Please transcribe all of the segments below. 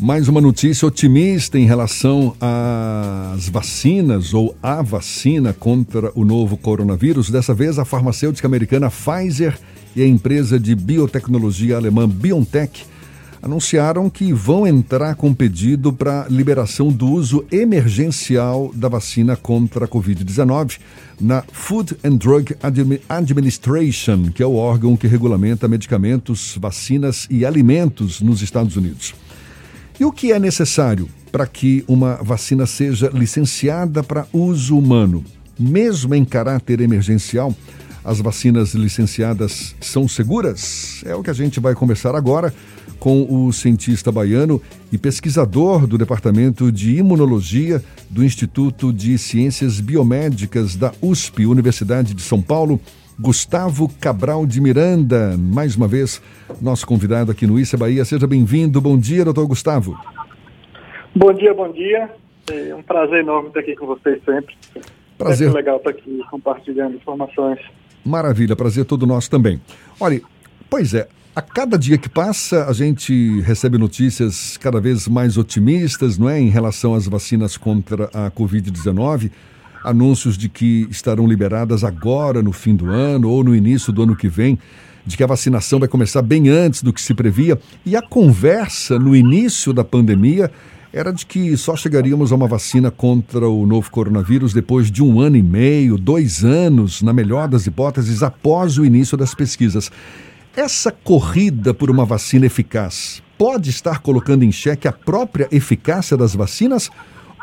Mais uma notícia otimista em relação às vacinas ou à vacina contra o novo coronavírus. Dessa vez, a farmacêutica americana Pfizer e a empresa de biotecnologia alemã BioNTech anunciaram que vão entrar com pedido para liberação do uso emergencial da vacina contra a Covid-19 na Food and Drug Administration, que é o órgão que regulamenta medicamentos, vacinas e alimentos nos Estados Unidos. E o que é necessário para que uma vacina seja licenciada para uso humano? Mesmo em caráter emergencial, as vacinas licenciadas são seguras? É o que a gente vai conversar agora com o cientista baiano e pesquisador do Departamento de Imunologia do Instituto de Ciências Biomédicas da USP, Universidade de São Paulo, Gustavo Cabral de Miranda, mais uma vez nosso convidado aqui no Issa Bahia. Seja bem-vindo. Bom dia, doutor Gustavo. Bom dia, bom dia. É um prazer enorme estar aqui com vocês sempre. Prazer. É legal estar aqui compartilhando informações. Maravilha, prazer todo nosso também. Olha, pois é, a cada dia que passa, a gente recebe notícias cada vez mais otimistas, não é, em relação às vacinas contra a Covid-19 anúncios de que estarão liberadas agora no fim do ano ou no início do ano que vem, de que a vacinação vai começar bem antes do que se previa. E a conversa no início da pandemia era de que só chegaríamos a uma vacina contra o novo coronavírus depois de um ano e meio, dois anos, na melhor das hipóteses, após o início das pesquisas. Essa corrida por uma vacina eficaz pode estar colocando em xeque a própria eficácia das vacinas?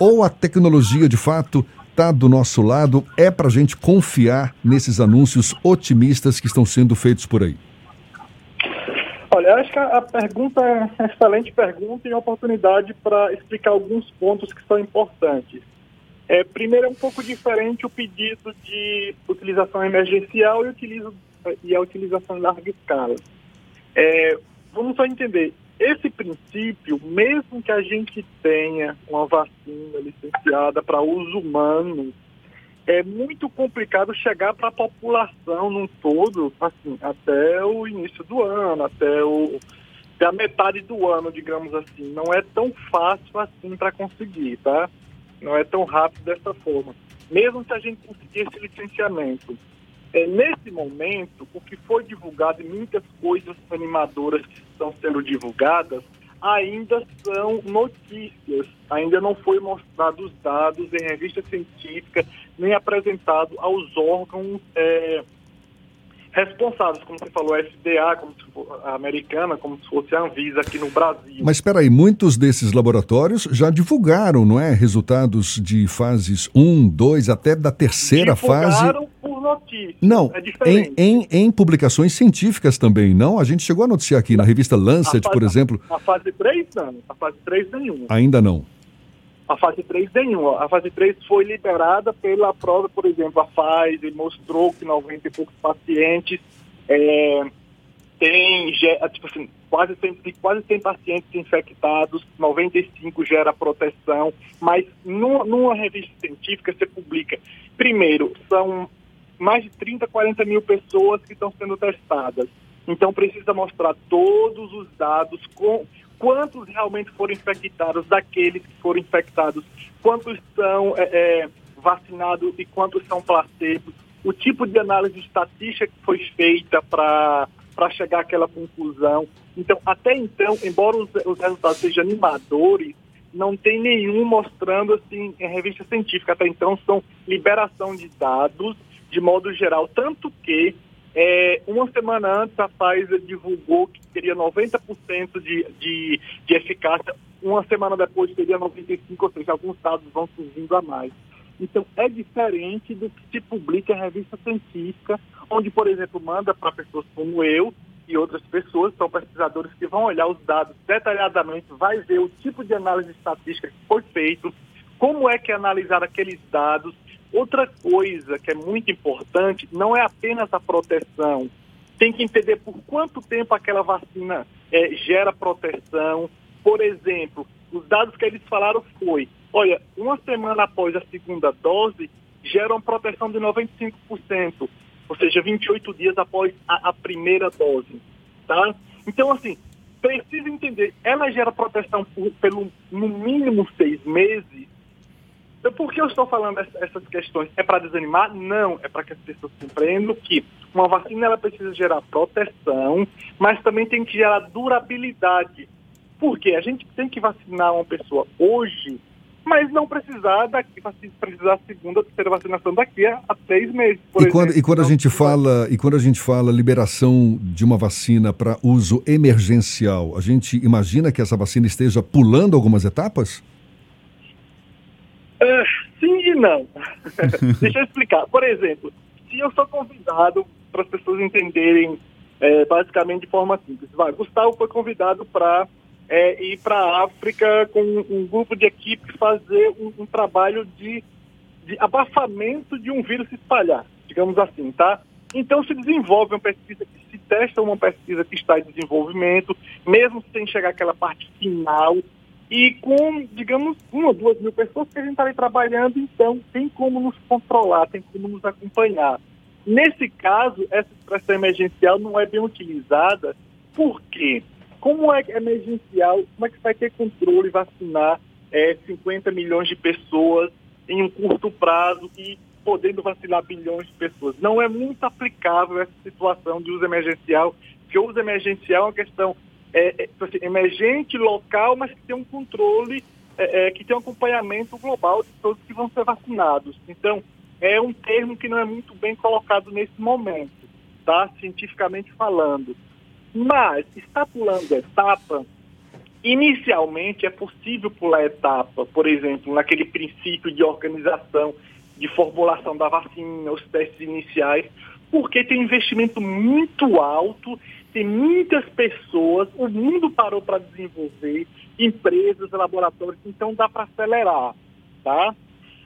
Ou a tecnologia, de fato, está do nosso lado, é para a gente confiar nesses anúncios otimistas que estão sendo feitos por aí? Olha, acho que a pergunta é uma excelente pergunta e oportunidade para explicar alguns pontos que são importantes. É, primeiro, é um pouco diferente o pedido de utilização emergencial e, utilizo, e a utilização em larga escala. É, vamos só entender, esse princípio, mesmo que a gente tenha uma vacina licenciada para uso humano, é muito complicado chegar para a população num todo, assim, até o início do ano, até, o, até a metade do ano, digamos assim. Não é tão fácil assim para conseguir, tá? Não é tão rápido dessa forma. Mesmo que a gente conseguir esse licenciamento. É, nesse momento, o que foi divulgado e muitas coisas animadoras que estão sendo divulgadas ainda são notícias, ainda não foi mostrado os dados em revista científica, nem apresentado aos órgãos é, responsáveis, como você falou, a FDA, como for, a americana, como se fosse a Anvisa aqui no Brasil. Mas espera aí, muitos desses laboratórios já divulgaram, não é, resultados de fases 1, 2, até da terceira divulgaram fase. Por notícia. Não, é em, em, em, publicações científicas também, não? A gente chegou a noticiar aqui na revista Lancet, fase, por exemplo. A, a fase 3 não, a fase 3 nenhuma. Ainda não. A fase 3 nenhuma. A fase 3 foi liberada pela prova, por exemplo, a Pfizer mostrou que 90 e poucos pacientes é, tem, tipo assim, quase 100, quase 100 pacientes infectados, 95 gera proteção, mas numa, numa revista científica você publica, primeiro, são mais de 30, 40 mil pessoas que estão sendo testadas. Então precisa mostrar todos os dados com quantos realmente foram infectados daqueles que foram infectados, quantos são é, é, vacinados e quantos são placebos, o tipo de análise estatística que foi feita para chegar àquela conclusão. Então, até então, embora os, os resultados sejam animadores, não tem nenhum mostrando assim em revista científica. Até então, são liberação de dados de modo geral, tanto que é, uma semana antes, a Pfizer divulgou que teria 90% de, de, de eficácia. Uma semana depois, teria 95%, ou seja, alguns dados vão surgindo a mais. Então, é diferente do que se publica em revista científica, onde, por exemplo, manda para pessoas como eu e outras pessoas, são pesquisadores que vão olhar os dados detalhadamente, vai ver o tipo de análise estatística que foi feito, como é que é analisar aqueles dados, Outra coisa que é muito importante não é apenas a proteção. Tem que entender por quanto tempo aquela vacina é, gera proteção. Por exemplo, os dados que eles falaram foi, olha, uma semana após a segunda dose, gera uma proteção de 95%, ou seja, 28 dias após a, a primeira dose, tá? Então, assim, precisa entender, ela gera proteção por, pelo no mínimo seis meses. Então, por que eu estou falando essas questões? É para desanimar? Não, é para que as pessoas compreendam que uma vacina ela precisa gerar proteção, mas também tem que gerar durabilidade. Porque a gente tem que vacinar uma pessoa hoje mas não precisar daqui, precisar segunda, terceira vacinação daqui a, a três meses. e, quando, e quando a gente fala e quando a gente fala liberação de uma vacina para uso emergencial, a gente imagina que essa vacina esteja pulando algumas etapas? Uh, sim e não. Deixa eu explicar. Por exemplo, se eu sou convidado para as pessoas entenderem é, basicamente de forma simples, vai, Gustavo foi convidado para é, ir para a África com um grupo de equipe fazer um, um trabalho de, de, abafamento de um vírus se espalhar, digamos assim, tá? Então se desenvolve uma pesquisa, se testa uma pesquisa que está em desenvolvimento, mesmo sem chegar àquela parte final, e com, digamos, uma, duas mil pessoas que a gente está ali trabalhando, então tem como nos controlar, tem como nos acompanhar. Nesse caso, essa expressão emergencial não é bem utilizada, por quê? Como é emergencial, como é que vai ter controle vacinar é, 50 milhões de pessoas em um curto prazo e podendo vacinar bilhões de pessoas? Não é muito aplicável essa situação de uso emergencial, porque o uso emergencial é uma questão é, é, tipo assim, emergente, local, mas que tem um controle, é, é, que tem um acompanhamento global de todos que vão ser vacinados. Então, é um termo que não é muito bem colocado nesse momento, tá? Cientificamente falando. Mas está pulando etapa, inicialmente é possível pular etapa, por exemplo, naquele princípio de organização, de formulação da vacina, os testes iniciais, porque tem investimento muito alto, tem muitas pessoas, o mundo parou para desenvolver, empresas, laboratórios, então dá para acelerar, tá?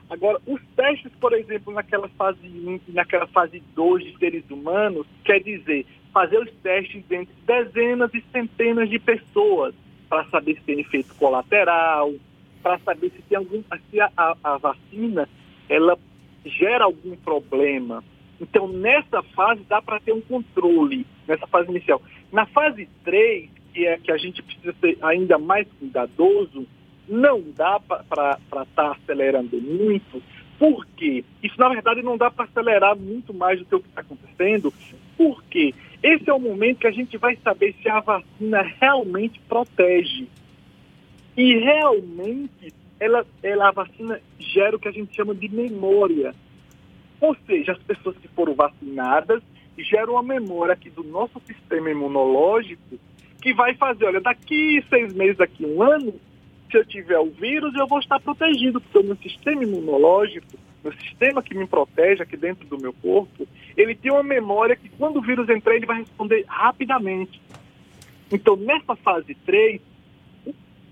Agora, os testes, por exemplo, naquela fase 1 e naquela fase 2 de seres humanos, quer dizer, fazer os testes entre dezenas e centenas de pessoas para saber se tem efeito colateral, para saber se tem algum se a, a, a, vacina ela gera algum problema. Então, nessa fase dá para ter um controle, nessa fase inicial. Na fase 3, que é que a gente precisa ser ainda mais cuidadoso, não dá para estar tá acelerando muito, porque isso, na verdade, não dá para acelerar muito mais do que o que está acontecendo, porque esse é o momento que a gente vai saber se a vacina realmente protege. E realmente, ela, ela, a vacina gera o que a gente chama de memória. Ou seja, as pessoas que foram vacinadas geram uma memória aqui do nosso sistema imunológico que vai fazer, olha, daqui seis meses, daqui um ano, se eu tiver o vírus, eu vou estar protegido, porque o meu sistema imunológico, meu sistema que me protege aqui dentro do meu corpo, ele tem uma memória que quando o vírus entrar, ele vai responder rapidamente. Então, nessa fase 3,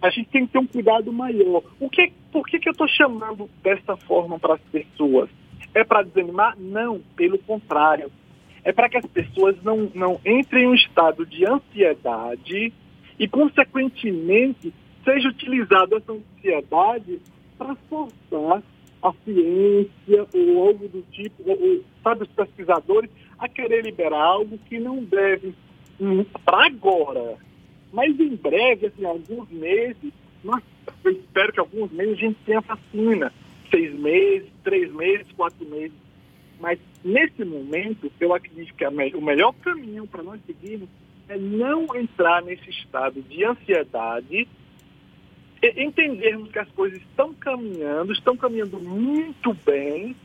a gente tem que ter um cuidado maior. O que, por que, que eu estou chamando dessa forma para as pessoas? É para desanimar? Não, pelo contrário. É para que as pessoas não, não entrem em um estado de ansiedade e, consequentemente, seja utilizado essa ansiedade para forçar a ciência ou algo do tipo, ou, sabe, os pesquisadores, a querer liberar algo que não deve hum, para agora. Mas em breve, assim, alguns meses, nós, eu espero que alguns meses a gente tenha vacina. Seis meses, três meses, quatro meses. Mas nesse momento, eu acredito que me o melhor caminho para nós seguirmos é não entrar nesse estado de ansiedade entendermos que as coisas estão caminhando, estão caminhando muito bem,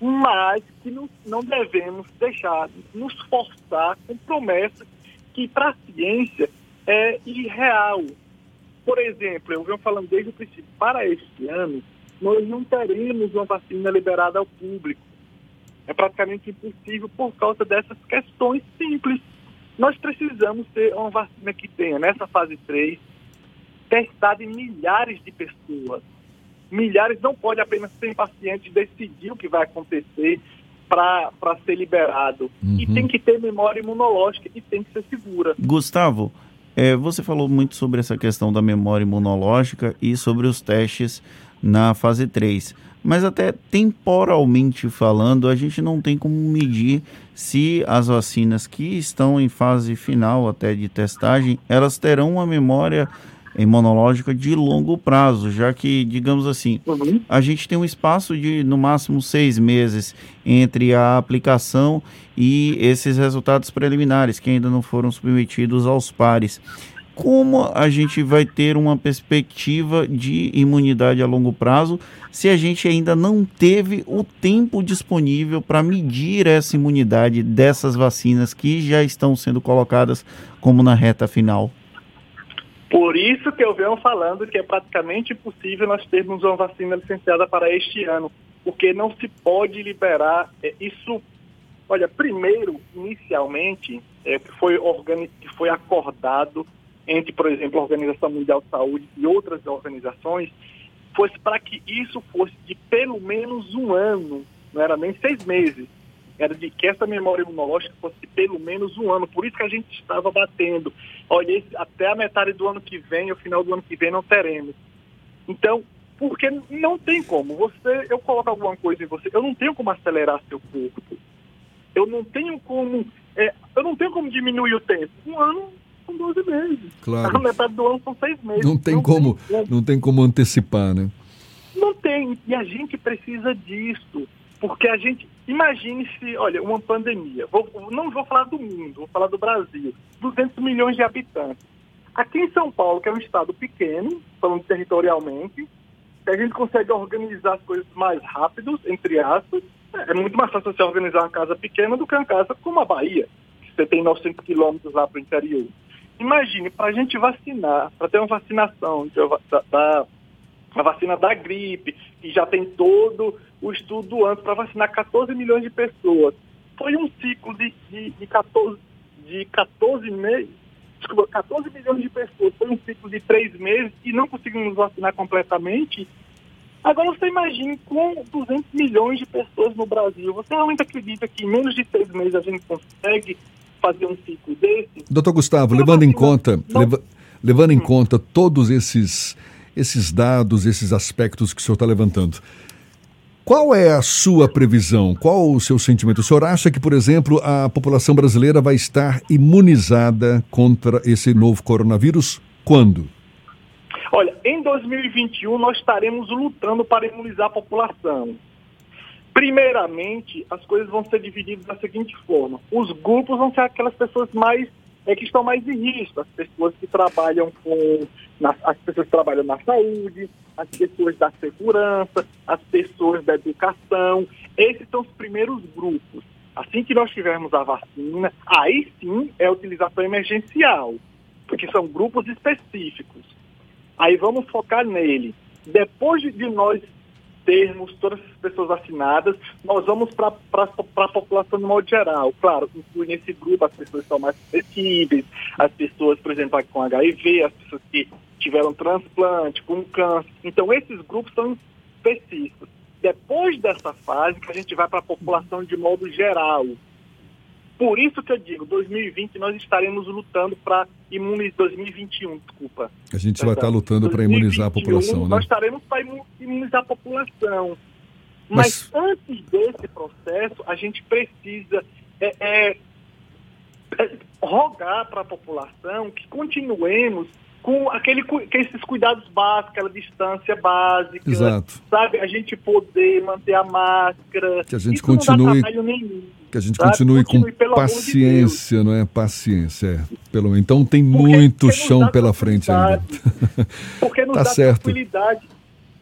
mas que não, não devemos deixar, nos forçar com promessas que para a ciência é irreal. Por exemplo, eu venho falando desde o princípio, para este ano, nós não teremos uma vacina liberada ao público. É praticamente impossível por causa dessas questões simples. Nós precisamos ter uma vacina que tenha, nessa fase 3, testado em milhares de pessoas. Milhares não pode apenas ser pacientes decidir o que vai acontecer para ser liberado. Uhum. E tem que ter memória imunológica e tem que ser segura. Gustavo, é, você falou muito sobre essa questão da memória imunológica e sobre os testes na fase 3. Mas até temporalmente falando, a gente não tem como medir se as vacinas que estão em fase final até de testagem, elas terão uma memória imunológica de longo prazo, já que, digamos assim, uhum. a gente tem um espaço de no máximo seis meses entre a aplicação e esses resultados preliminares que ainda não foram submetidos aos pares. Como a gente vai ter uma perspectiva de imunidade a longo prazo se a gente ainda não teve o tempo disponível para medir essa imunidade dessas vacinas que já estão sendo colocadas como na reta final? Por isso que eu venho falando que é praticamente impossível nós termos uma vacina licenciada para este ano, porque não se pode liberar é, isso. Olha, primeiro, inicialmente, é, foi que foi acordado entre, por exemplo, a Organização Mundial de Saúde e outras organizações, fosse para que isso fosse de pelo menos um ano, não era nem seis meses era de que essa memória imunológica fosse pelo menos um ano. Por isso que a gente estava batendo. Olha, até a metade do ano que vem, o final do ano que vem, não teremos. Então, porque não tem como. Você, eu coloco alguma coisa em você, eu não tenho como acelerar seu corpo. Eu não tenho como. É, eu não tenho como diminuir o tempo. Um ano 12 meses. Claro. A metade do ano são seis meses. Não tem, não como, tem não tem como antecipar, né? Não tem. E a gente precisa disso. Porque a gente, imagine se, olha, uma pandemia, vou, não vou falar do mundo, vou falar do Brasil, 200 milhões de habitantes. Aqui em São Paulo, que é um estado pequeno, falando territorialmente, a gente consegue organizar as coisas mais rápidos, entre aspas, é muito mais fácil você organizar uma casa pequena do que uma casa como a Bahia, que você tem 900 quilômetros lá para o interior. Imagine, para a gente vacinar, para ter uma vacinação da, da, a vacina da gripe, que já tem todo o estudo antes para vacinar 14 milhões de pessoas. Foi um ciclo de, de, de 14, de 14 meses, desculpa, 14 milhões de pessoas, foi um ciclo de três meses e não conseguimos vacinar completamente. Agora você imagine com 200 milhões de pessoas no Brasil, você realmente acredita que em menos de três meses a gente consegue fazer um ciclo desse? Doutor Gustavo, levando em conta, não... leva, levando em hum. conta todos esses esses dados, esses aspectos que o senhor está levantando. Qual é a sua previsão? Qual o seu sentimento? O senhor acha que, por exemplo, a população brasileira vai estar imunizada contra esse novo coronavírus? Quando? Olha, em 2021 nós estaremos lutando para imunizar a população. Primeiramente, as coisas vão ser divididas da seguinte forma: os grupos vão ser aquelas pessoas mais é, que estão mais em risco, as pessoas que trabalham com na, as pessoas que trabalham na saúde, as pessoas da segurança, as pessoas da educação. Esses são os primeiros grupos. Assim que nós tivermos a vacina, aí sim é utilização emergencial, porque são grupos específicos. Aí vamos focar nele. Depois de nós termos todas as pessoas vacinadas, nós vamos para a população de modo geral. Claro, inclui nesse grupo as pessoas que são mais suscetíveis, as pessoas, por exemplo, com HIV, as pessoas que tiveram transplante, com câncer. Então, esses grupos são específicos. Depois dessa fase, que a gente vai para a população de modo geral. Por isso que eu digo, 2020 nós estaremos lutando para imunizar, 2021, desculpa. A gente vai estar lutando para imunizar a população, né? Nós estaremos para imunizar a população. Mas, Mas, antes desse processo, a gente precisa é, é, é, rogar para a população que continuemos com aquele, com esses cuidados básicos, aquela distância básica, Exato. sabe? A gente poder manter a máscara. Que a gente continue. que a gente continue, continue com paciência, de não é? Paciência, é. Pelo, então tem porque, muito porque chão pela frente ainda. Porque nos tá dá certo. tranquilidade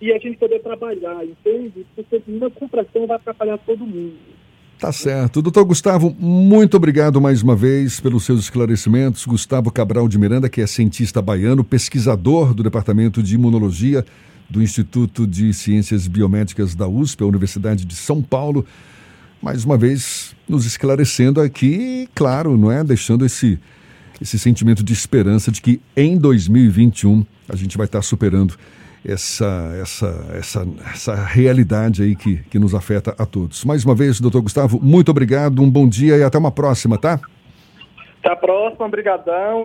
e a gente poder trabalhar, entende? Porque uma compração vai atrapalhar todo mundo. Tá certo. Doutor Gustavo, muito obrigado mais uma vez pelos seus esclarecimentos. Gustavo Cabral de Miranda, que é cientista baiano, pesquisador do Departamento de Imunologia do Instituto de Ciências Biomédicas da USP, a Universidade de São Paulo. Mais uma vez nos esclarecendo aqui, claro, não é? Deixando esse, esse sentimento de esperança de que em 2021 a gente vai estar superando essa, essa, essa, essa realidade aí que, que nos afeta a todos. Mais uma vez, doutor Gustavo, muito obrigado, um bom dia e até uma próxima, tá? Até a próxima, obrigadão.